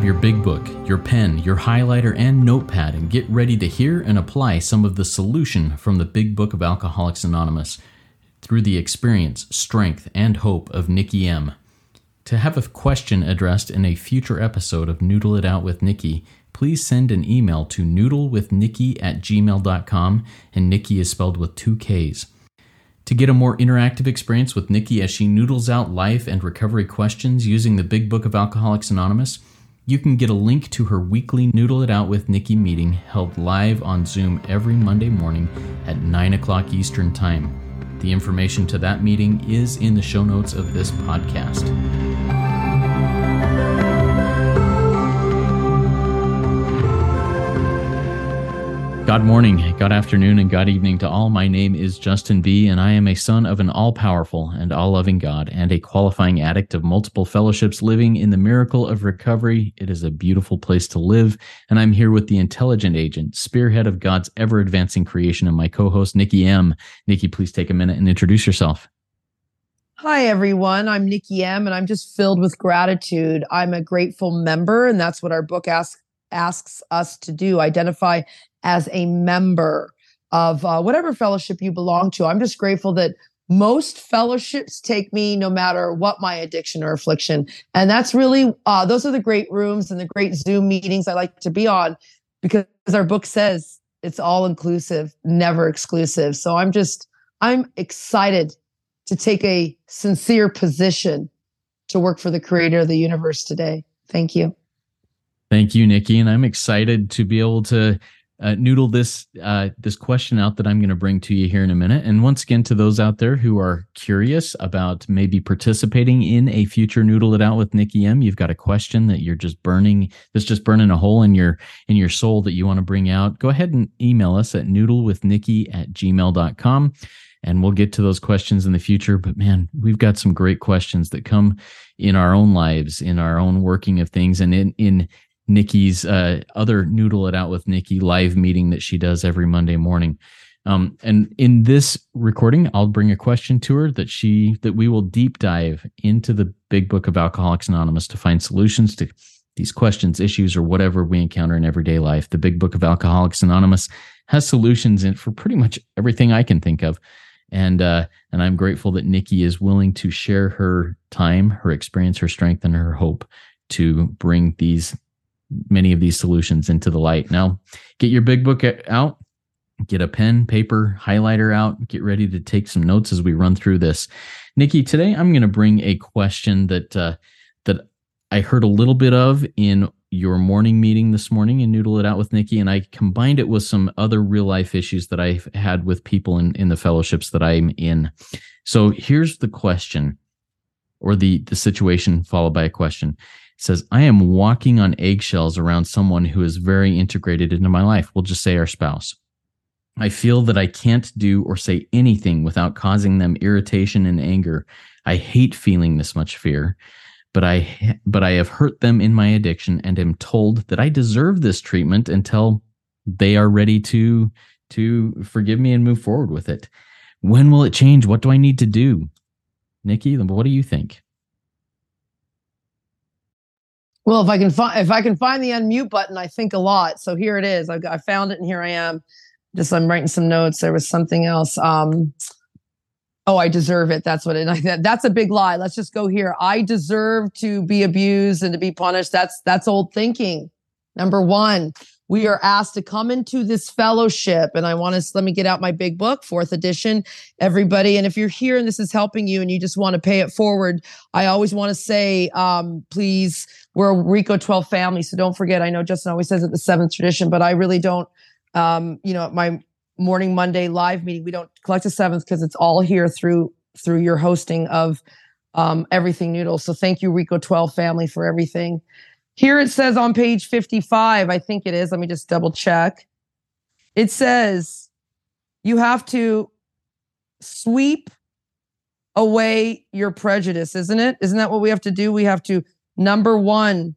Grab your big book, your pen, your highlighter, and notepad and get ready to hear and apply some of the solution from the Big Book of Alcoholics Anonymous through the experience, strength, and hope of Nikki M. To have a question addressed in a future episode of Noodle It Out with Nikki, please send an email to noodlewithnikki at gmail.com, and Nikki is spelled with two Ks. To get a more interactive experience with Nikki as she noodles out life and recovery questions using the Big Book of Alcoholics Anonymous, you can get a link to her weekly Noodle It Out with Nikki meeting held live on Zoom every Monday morning at 9 o'clock Eastern Time. The information to that meeting is in the show notes of this podcast. God morning, God afternoon, and God evening to all. My name is Justin B., and I am a son of an all powerful and all loving God and a qualifying addict of multiple fellowships living in the miracle of recovery. It is a beautiful place to live, and I'm here with the intelligent agent, spearhead of God's ever advancing creation, and my co host, Nikki M. Nikki, please take a minute and introduce yourself. Hi, everyone. I'm Nikki M, and I'm just filled with gratitude. I'm a grateful member, and that's what our book asks asks us to do identify as a member of uh, whatever fellowship you belong to. I'm just grateful that most fellowships take me no matter what my addiction or affliction. And that's really, uh, those are the great rooms and the great Zoom meetings I like to be on because our book says it's all inclusive, never exclusive. So I'm just, I'm excited to take a sincere position to work for the creator of the universe today. Thank you. Thank you, Nikki. And I'm excited to be able to uh, noodle this uh, this question out that I'm going to bring to you here in a minute. And once again, to those out there who are curious about maybe participating in a future noodle it out with Nikki M, you've got a question that you're just burning that's just burning a hole in your in your soul that you want to bring out. Go ahead and email us at noodlewithnikki at gmail.com and we'll get to those questions in the future. But man, we've got some great questions that come in our own lives, in our own working of things, and in in Nikki's uh, other Noodle It Out with Nikki live meeting that she does every Monday morning. Um, and in this recording, I'll bring a question to her that she that we will deep dive into the Big Book of Alcoholics Anonymous to find solutions to these questions, issues, or whatever we encounter in everyday life. The Big Book of Alcoholics Anonymous has solutions in for pretty much everything I can think of. And uh, and I'm grateful that Nikki is willing to share her time, her experience, her strength, and her hope to bring these many of these solutions into the light. Now, get your big book out, get a pen, paper, highlighter out, get ready to take some notes as we run through this. Nikki, today I'm going to bring a question that uh, that I heard a little bit of in your morning meeting this morning and noodle it out with Nikki, and I combined it with some other real life issues that I've had with people in, in the fellowships that I'm in. So here's the question or the the situation followed by a question says, I am walking on eggshells around someone who is very integrated into my life. We'll just say our spouse. I feel that I can't do or say anything without causing them irritation and anger. I hate feeling this much fear, but I but I have hurt them in my addiction and am told that I deserve this treatment until they are ready to to forgive me and move forward with it. When will it change? What do I need to do? Nikki, what do you think? Well, if I can find if I can find the unmute button, I think a lot. So here it is. I, I found it, and here I am. Just I'm writing some notes. There was something else. Um, oh, I deserve it. That's what it. That's a big lie. Let's just go here. I deserve to be abused and to be punished. That's that's old thinking. Number one, we are asked to come into this fellowship. And I want to let me get out my big book, fourth edition, everybody. And if you're here and this is helping you and you just want to pay it forward, I always want to say, um, please, we're a Reco12 family. So don't forget, I know Justin always says it the seventh tradition, but I really don't, um, you know, my morning Monday live meeting, we don't collect the seventh because it's all here through through your hosting of um, everything noodles. So thank you, Reco12 family, for everything. Here it says on page 55, I think it is. Let me just double check. It says you have to sweep away your prejudice, isn't it? Isn't that what we have to do? We have to, number one,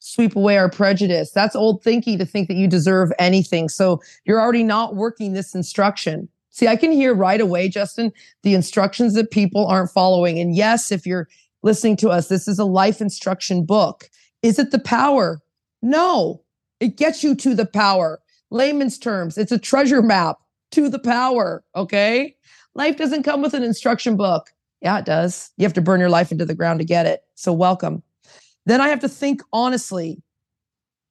sweep away our prejudice. That's old thinking to think that you deserve anything. So you're already not working this instruction. See, I can hear right away, Justin, the instructions that people aren't following. And yes, if you're listening to us, this is a life instruction book. Is it the power? No, it gets you to the power. Layman's terms, it's a treasure map to the power. Okay. Life doesn't come with an instruction book. Yeah, it does. You have to burn your life into the ground to get it. So, welcome. Then I have to think honestly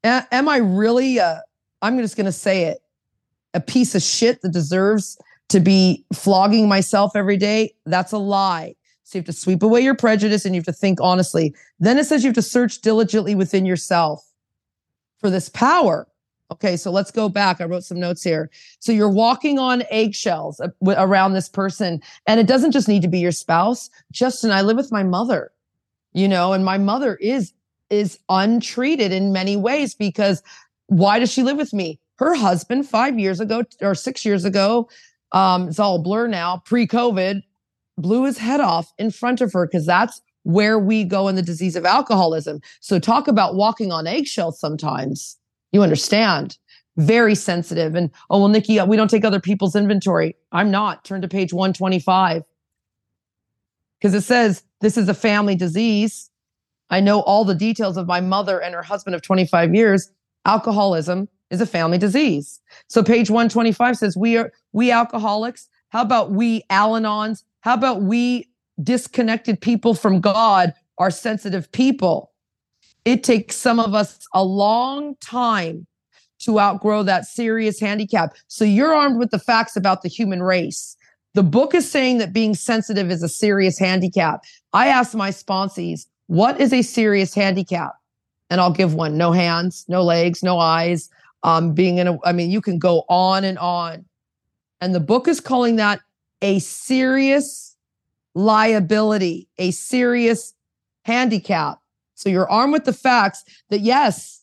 a- am I really, uh, I'm just going to say it, a piece of shit that deserves to be flogging myself every day? That's a lie. So you have to sweep away your prejudice and you have to think honestly. Then it says you have to search diligently within yourself for this power. Okay, so let's go back. I wrote some notes here. So you're walking on eggshells uh, around this person, and it doesn't just need to be your spouse. Justin, I live with my mother, you know, and my mother is is untreated in many ways because why does she live with me? Her husband, five years ago or six years ago, um, it's all blur now, pre COVID, blew his head off in front of her because that's where we go in the disease of alcoholism. So, talk about walking on eggshells sometimes. You understand? Very sensitive. And, oh, well, Nikki, we don't take other people's inventory. I'm not. Turn to page 125 because it says this is a family disease. I know all the details of my mother and her husband of 25 years. Alcoholism is a family disease. So page 125 says we are we alcoholics. How about we Al-Anons? How about we disconnected people from God are sensitive people? It takes some of us a long time to outgrow that serious handicap. So you're armed with the facts about the human race. The book is saying that being sensitive is a serious handicap. I asked my sponsees, what is a serious handicap? And I'll give one no hands, no legs, no eyes. Um, being in a, I mean, you can go on and on. And the book is calling that a serious liability, a serious handicap. So you're armed with the facts that yes,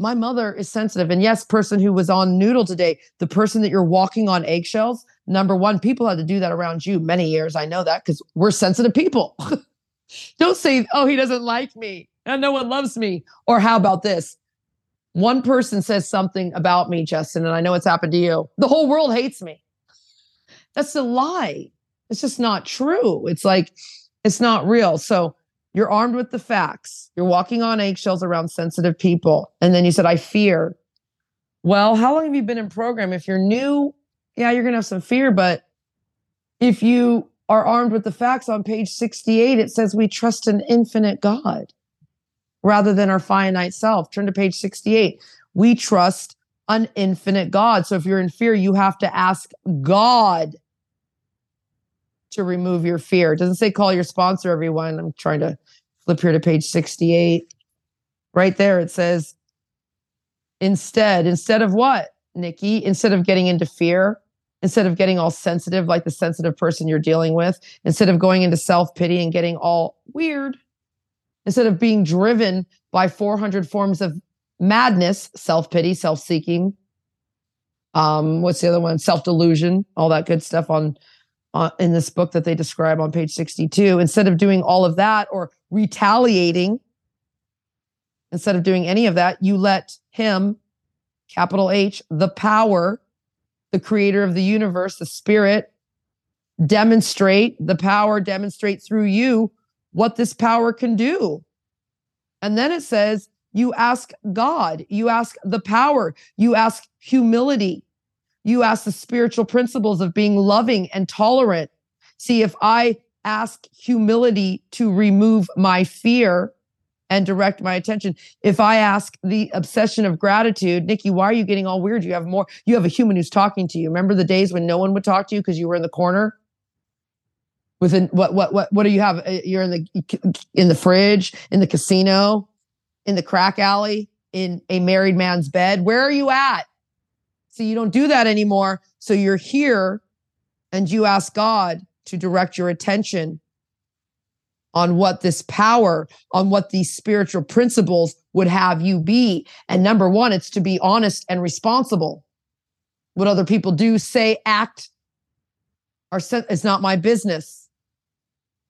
my mother is sensitive. And yes, person who was on Noodle today, the person that you're walking on eggshells, number one, people had to do that around you many years. I know that because we're sensitive people. Don't say, oh, he doesn't like me and no one loves me. Or how about this? One person says something about me, Justin, and I know it's happened to you. The whole world hates me. That's a lie. It's just not true. It's like, it's not real. So you're armed with the facts. You're walking on eggshells around sensitive people. And then you said, I fear. Well, how long have you been in program? If you're new, yeah, you're going to have some fear. But if you are armed with the facts on page 68, it says we trust an infinite God rather than our finite self. Turn to page 68. We trust an infinite God. So if you're in fear, you have to ask God to remove your fear. It doesn't say call your sponsor, everyone. I'm trying to flip here to page 68. Right there, it says, instead, instead of what, Nikki? Instead of getting into fear, instead of getting all sensitive like the sensitive person you're dealing with, instead of going into self pity and getting all weird, instead of being driven by 400 forms of madness, self pity, self seeking. Um, what's the other one? Self delusion, all that good stuff on, on in this book that they describe on page 62. Instead of doing all of that or retaliating, instead of doing any of that, you let him, capital H, the power the creator of the universe, the spirit, demonstrate the power, demonstrate through you what this power can do. And then it says, you ask God, you ask the power, you ask humility, you ask the spiritual principles of being loving and tolerant. See, if I ask humility to remove my fear, and direct my attention. If I ask the obsession of gratitude, Nikki, why are you getting all weird? You have more, you have a human who's talking to you. Remember the days when no one would talk to you because you were in the corner? Within what what what what do you have? Uh, you're in the in the fridge, in the casino, in the crack alley, in a married man's bed. Where are you at? You don't do that anymore. So you're here and you ask God to direct your attention on what this power, on what these spiritual principles would have you be. And number one, it's to be honest and responsible. What other people do, say, act, are is not my business.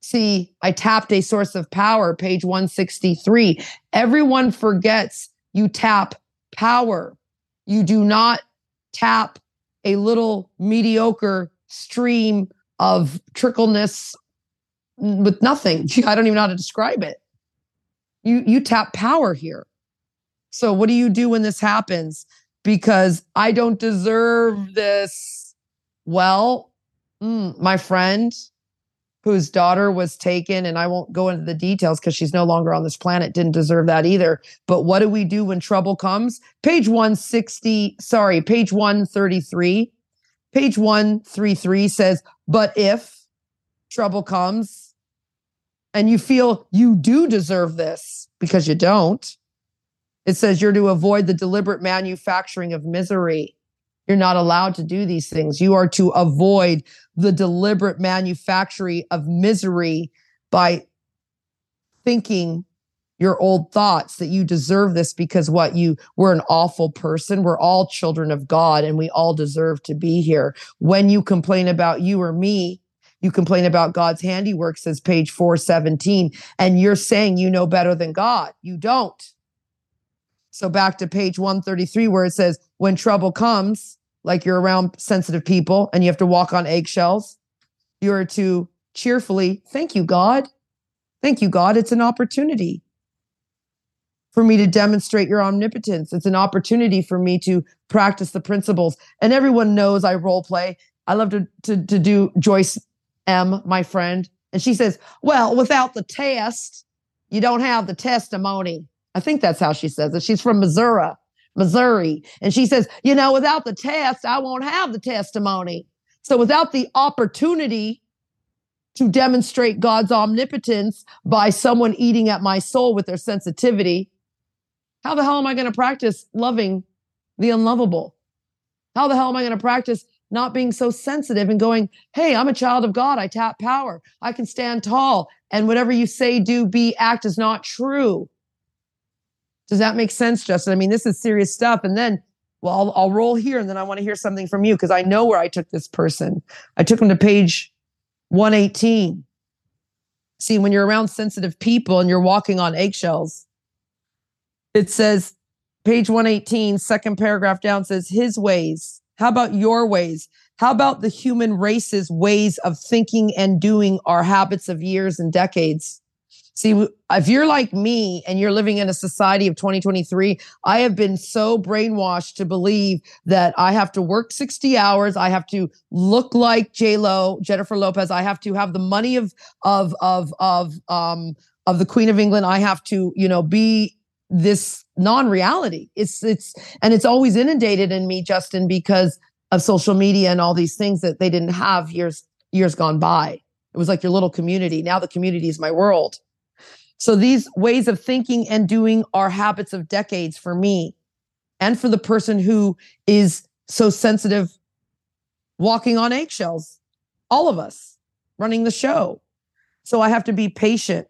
See, I tapped a source of power, page 163. Everyone forgets you tap power. You do not tap a little mediocre stream of trickleness with nothing. I don't even know how to describe it. You you tap power here. So what do you do when this happens? Because I don't deserve this. Well, mm, my friend, whose daughter was taken, and I won't go into the details because she's no longer on this planet, didn't deserve that either. But what do we do when trouble comes? Page 160, sorry, page 133. Page 133 says, But if trouble comes and you feel you do deserve this because you don't, it says you're to avoid the deliberate manufacturing of misery. You're not allowed to do these things. You are to avoid the deliberate manufacturing of misery by thinking your old thoughts that you deserve this because what you were an awful person. We're all children of God and we all deserve to be here. When you complain about you or me, you complain about God's handiwork, says page 417, and you're saying you know better than God. You don't. So back to page 133, where it says, when trouble comes, like you're around sensitive people and you have to walk on eggshells, you're to cheerfully, thank you, God. Thank you, God. It's an opportunity for me to demonstrate your omnipotence. It's an opportunity for me to practice the principles. And everyone knows I role play. I love to, to, to do Joyce M, my friend. And she says, Well, without the test, you don't have the testimony. I think that's how she says it. She's from Missouri. Missouri. And she says, you know, without the test, I won't have the testimony. So without the opportunity to demonstrate God's omnipotence by someone eating at my soul with their sensitivity, how the hell am I going to practice loving the unlovable? How the hell am I going to practice not being so sensitive and going, hey, I'm a child of God. I tap power. I can stand tall. And whatever you say, do, be, act is not true. Does that make sense, Justin? I mean, this is serious stuff. And then, well, I'll, I'll roll here and then I want to hear something from you because I know where I took this person. I took him to page 118. See, when you're around sensitive people and you're walking on eggshells, it says, page 118, second paragraph down says, his ways. How about your ways? How about the human race's ways of thinking and doing our habits of years and decades? See, if you're like me and you're living in a society of 2023, I have been so brainwashed to believe that I have to work 60 hours. I have to look like J Lo, Jennifer Lopez. I have to have the money of of of of um of the Queen of England. I have to, you know, be this non-reality. It's it's and it's always inundated in me, Justin, because of social media and all these things that they didn't have years years gone by. It was like your little community. Now the community is my world. So these ways of thinking and doing are habits of decades for me and for the person who is so sensitive, walking on eggshells, all of us running the show. So I have to be patient,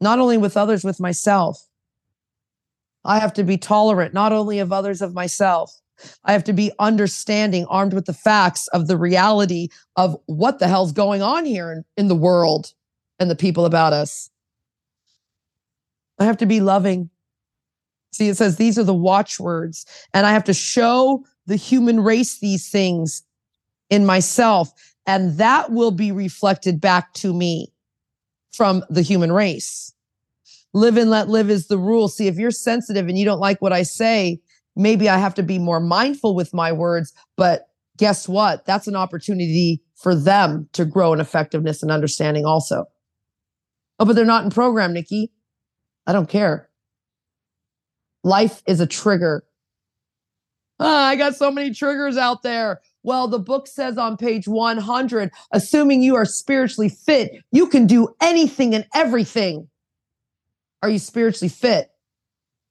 not only with others, with myself. I have to be tolerant, not only of others, of myself. I have to be understanding, armed with the facts of the reality of what the hell's going on here in, in the world and the people about us. I have to be loving. See, it says these are the watchwords, and I have to show the human race these things in myself, and that will be reflected back to me from the human race. Live and let live is the rule. See, if you're sensitive and you don't like what I say, maybe I have to be more mindful with my words, but guess what? That's an opportunity for them to grow in effectiveness and understanding also. Oh, but they're not in program, Nikki. I don't care. Life is a trigger. Oh, I got so many triggers out there. Well, the book says on page 100, assuming you are spiritually fit, you can do anything and everything. Are you spiritually fit?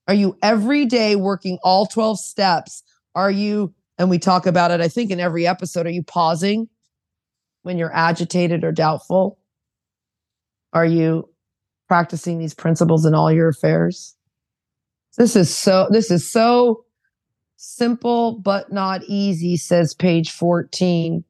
Are you every day working all 12 steps? Are you, and we talk about it, I think, in every episode, are you pausing when you're agitated or doubtful? Are you practicing these principles in all your affairs. This is so this is so simple but not easy says page 14.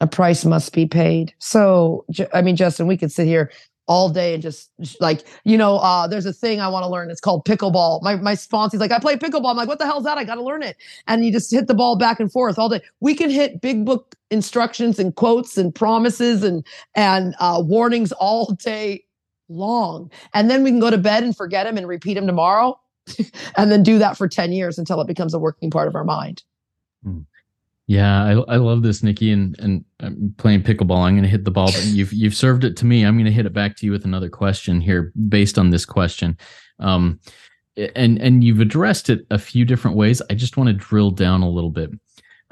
A price must be paid. So I mean Justin, we could sit here all day and just like you know uh, there's a thing i want to learn it's called pickleball my my sponsor's like i play pickleball i'm like what the hell's that i gotta learn it and you just hit the ball back and forth all day we can hit big book instructions and quotes and promises and and uh, warnings all day long. And then we can go to bed and forget them and repeat them tomorrow. and then do that for 10 years until it becomes a working part of our mind. Hmm. Yeah, I, I love this, Nikki, and and I'm playing pickleball. I'm going to hit the ball, but you've you've served it to me. I'm going to hit it back to you with another question here, based on this question, um, and and you've addressed it a few different ways. I just want to drill down a little bit,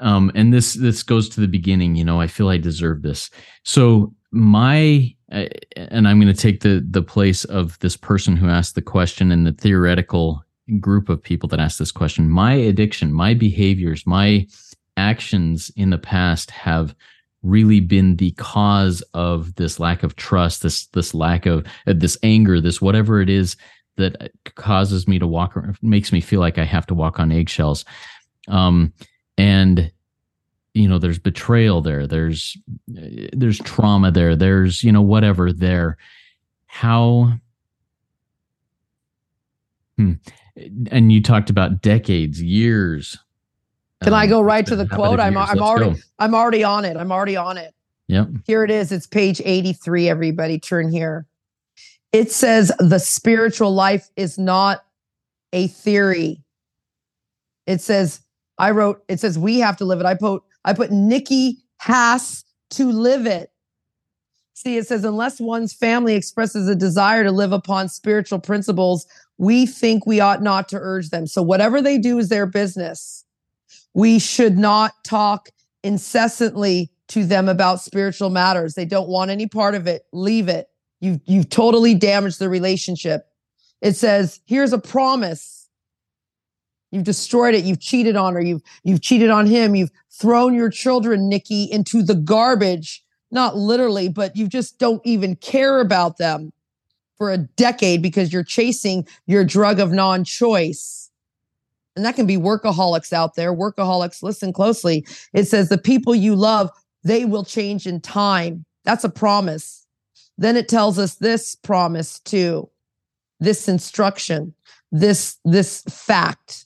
um, and this this goes to the beginning. You know, I feel I deserve this. So my and I'm going to take the the place of this person who asked the question and the theoretical group of people that asked this question. My addiction, my behaviors, my actions in the past have really been the cause of this lack of trust, this this lack of uh, this anger, this whatever it is that causes me to walk, makes me feel like I have to walk on eggshells. Um, and you know there's betrayal there there's there's trauma there there's you know whatever there. How hmm. and you talked about decades years. Can um, i go right to the quote? I'm, I'm already go. i'm already on it i'm already on it. Yep. Here it is it's page 83 everybody turn here. It says the spiritual life is not a theory. It says i wrote it says we have to live it. I put I put Nikki has to live it. See, it says, unless one's family expresses a desire to live upon spiritual principles, we think we ought not to urge them. So, whatever they do is their business. We should not talk incessantly to them about spiritual matters. They don't want any part of it. Leave it. You've, you've totally damaged the relationship. It says, here's a promise You've destroyed it. You've cheated on her. You've you've cheated on him. You've thrown your children, Nikki, into the garbage. Not literally, but you just don't even care about them for a decade because you're chasing your drug of non-choice. And that can be workaholics out there. Workaholics, listen closely. It says the people you love, they will change in time. That's a promise. Then it tells us this promise too. This instruction, this this fact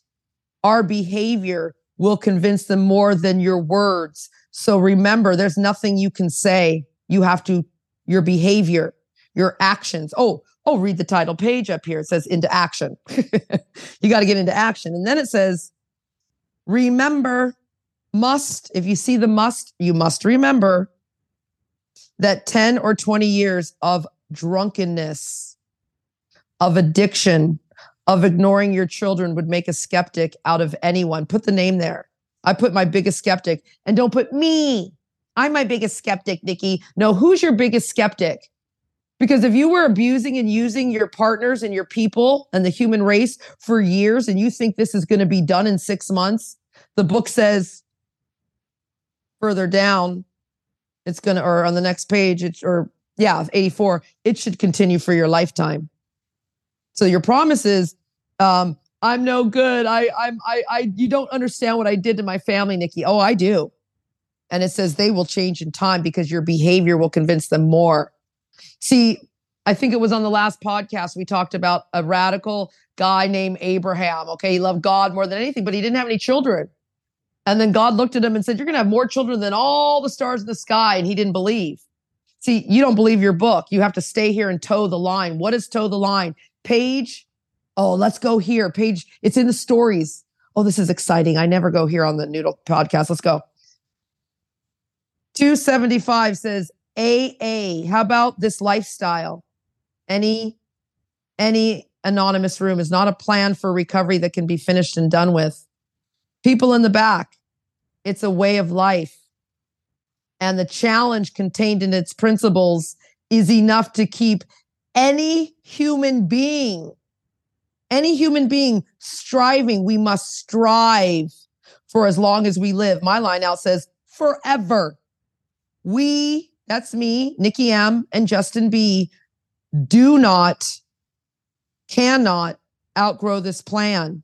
our behavior will convince them more than your words. So remember, there's nothing you can say. You have to, your behavior, your actions. Oh, oh, read the title page up here. It says into action. you got to get into action. And then it says, remember, must, if you see the must, you must remember that 10 or 20 years of drunkenness, of addiction, of ignoring your children would make a skeptic out of anyone. Put the name there. I put my biggest skeptic and don't put me. I'm my biggest skeptic, Nikki. No, who's your biggest skeptic? Because if you were abusing and using your partners and your people and the human race for years and you think this is going to be done in six months, the book says further down, it's going to, or on the next page, it's, or yeah, 84, it should continue for your lifetime. So your promise is, um, I'm no good. I, I'm, I, I, you don't understand what I did to my family, Nikki. Oh, I do. And it says they will change in time because your behavior will convince them more. See, I think it was on the last podcast we talked about a radical guy named Abraham. Okay, he loved God more than anything, but he didn't have any children. And then God looked at him and said, You're going to have more children than all the stars in the sky. And he didn't believe. See, you don't believe your book. You have to stay here and toe the line. What is toe the line? Page. Oh, let's go here. Page, it's in the stories. Oh, this is exciting. I never go here on the Noodle podcast. Let's go. 275 says AA. How about this lifestyle? Any any anonymous room is not a plan for recovery that can be finished and done with. People in the back, it's a way of life. And the challenge contained in its principles is enough to keep any human being, any human being striving, we must strive for as long as we live. My line out says forever. We, that's me, Nikki M, and Justin B, do not, cannot outgrow this plan.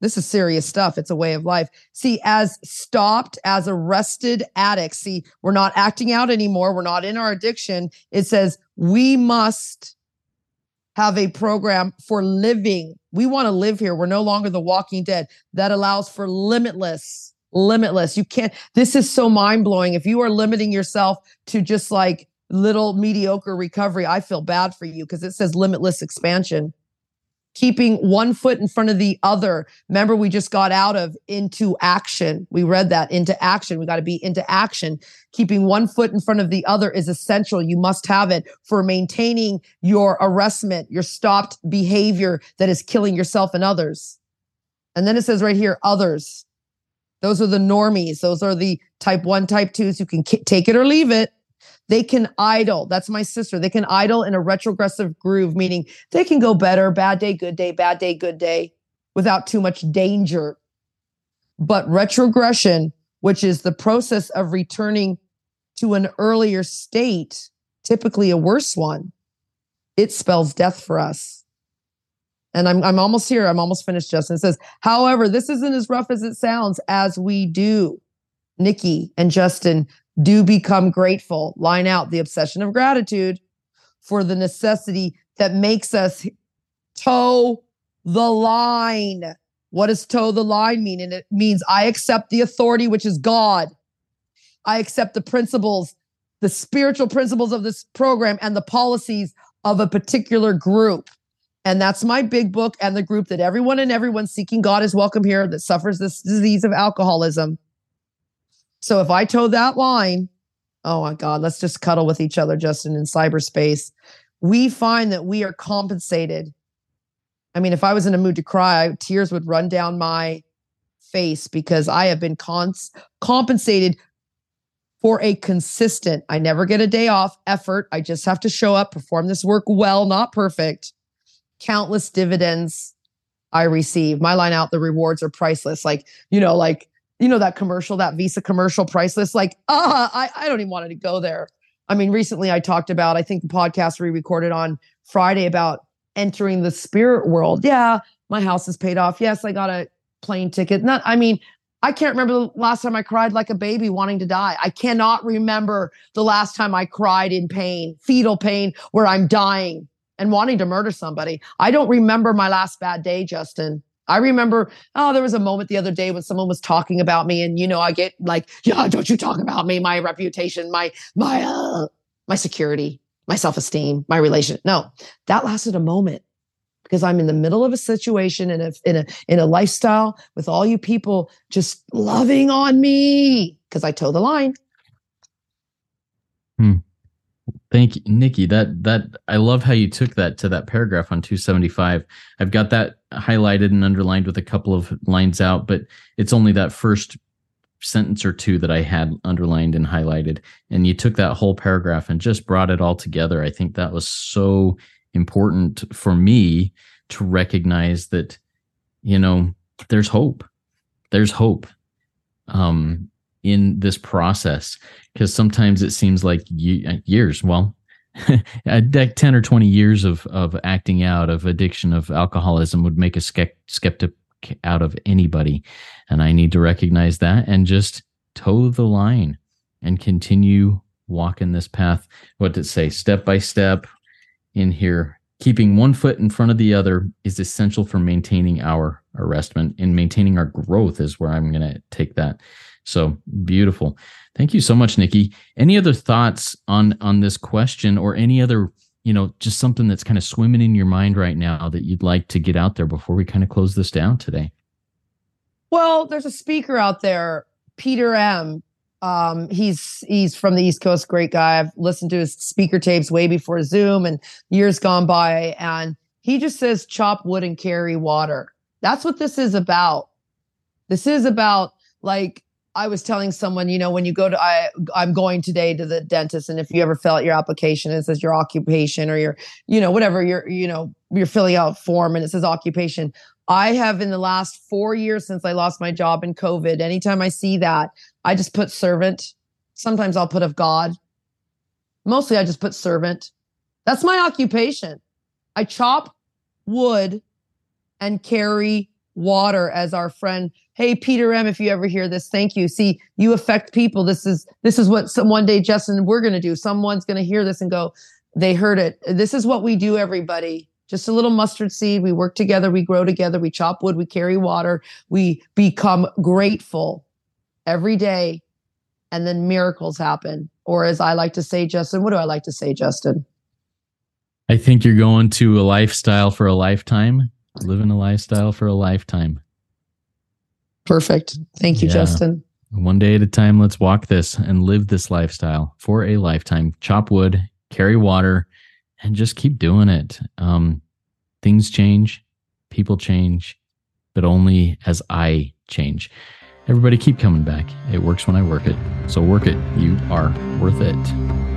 This is serious stuff. It's a way of life. See, as stopped, as arrested addicts, see, we're not acting out anymore. We're not in our addiction. It says we must have a program for living. We want to live here. We're no longer the walking dead. That allows for limitless, limitless. You can't, this is so mind blowing. If you are limiting yourself to just like little mediocre recovery, I feel bad for you because it says limitless expansion. Keeping one foot in front of the other. Remember, we just got out of into action. We read that into action. We got to be into action. Keeping one foot in front of the other is essential. You must have it for maintaining your arrestment, your stopped behavior that is killing yourself and others. And then it says right here, others. Those are the normies. Those are the type one, type twos who can k- take it or leave it. They can idle. That's my sister. They can idle in a retrogressive groove, meaning they can go better, bad day, good day, bad day, good day, without too much danger. But retrogression, which is the process of returning to an earlier state, typically a worse one, it spells death for us. And I'm, I'm almost here. I'm almost finished, Justin. It says, however, this isn't as rough as it sounds as we do. Nikki and Justin do become grateful. Line out the obsession of gratitude for the necessity that makes us toe the line. What does toe the line mean? And it means I accept the authority, which is God. I accept the principles, the spiritual principles of this program and the policies of a particular group. And that's my big book and the group that everyone and everyone seeking God is welcome here that suffers this disease of alcoholism. So if I toe that line, oh my God, let's just cuddle with each other, Justin, in cyberspace. We find that we are compensated. I mean, if I was in a mood to cry, tears would run down my face because I have been cons- compensated for a consistent, I never get a day off effort. I just have to show up, perform this work well, not perfect. Countless dividends I receive. My line out, the rewards are priceless. Like, you know, like you know that commercial, that Visa commercial priceless. Like, ah, I, I don't even want to go there. I mean, recently I talked about, I think the podcast we recorded on Friday about entering the spirit world. Yeah, my house is paid off. Yes, I got a plane ticket. Not, I mean, I can't remember the last time I cried like a baby wanting to die. I cannot remember the last time I cried in pain, fetal pain, where I'm dying and wanting to murder somebody. I don't remember my last bad day, Justin. I remember, oh, there was a moment the other day when someone was talking about me, and you know, I get like, yeah, don't you talk about me, my reputation, my my uh, my security, my self esteem, my relation. No, that lasted a moment because I'm in the middle of a situation in a in a in a lifestyle with all you people just loving on me because I toe the line. Hmm. Thank you, Nikki. That that I love how you took that to that paragraph on 275. I've got that highlighted and underlined with a couple of lines out, but it's only that first sentence or two that I had underlined and highlighted. And you took that whole paragraph and just brought it all together. I think that was so important for me to recognize that, you know, there's hope. There's hope. Um, in this process because sometimes it seems like uh, years well a 10 or 20 years of of acting out of addiction of alcoholism would make a skeptic out of anybody and i need to recognize that and just toe the line and continue walking this path. What did it say? Step by step in here. Keeping one foot in front of the other is essential for maintaining our arrestment and maintaining our growth is where i'm going to take that so beautiful. Thank you so much, Nikki. Any other thoughts on on this question or any other, you know, just something that's kind of swimming in your mind right now that you'd like to get out there before we kind of close this down today? Well, there's a speaker out there, Peter M. Um, he's he's from the East Coast, great guy. I've listened to his speaker tapes way before Zoom and years gone by, and he just says chop wood and carry water. That's what this is about. This is about like I was telling someone, you know, when you go to, I, I'm going today to the dentist, and if you ever fill out your application, it says your occupation or your, you know, whatever you're, you know, you're filling out form and it says occupation. I have in the last four years since I lost my job in COVID, anytime I see that, I just put servant. Sometimes I'll put of God. Mostly I just put servant. That's my occupation. I chop wood and carry water as our friend hey peter m if you ever hear this thank you. See you affect people. This is this is what some one day justin we're going to do. Someone's going to hear this and go they heard it. This is what we do everybody. Just a little mustard seed. We work together. We grow together. We chop wood. We carry water. We become grateful every day and then miracles happen. Or as I like to say, Justin, what do I like to say, Justin? I think you're going to a lifestyle for a lifetime, living a lifestyle for a lifetime. Perfect. Thank you, yeah. Justin. One day at a time, let's walk this and live this lifestyle for a lifetime. Chop wood, carry water, and just keep doing it. Um, things change, people change, but only as I change. Everybody keep coming back. It works when I work it. So work it. You are worth it.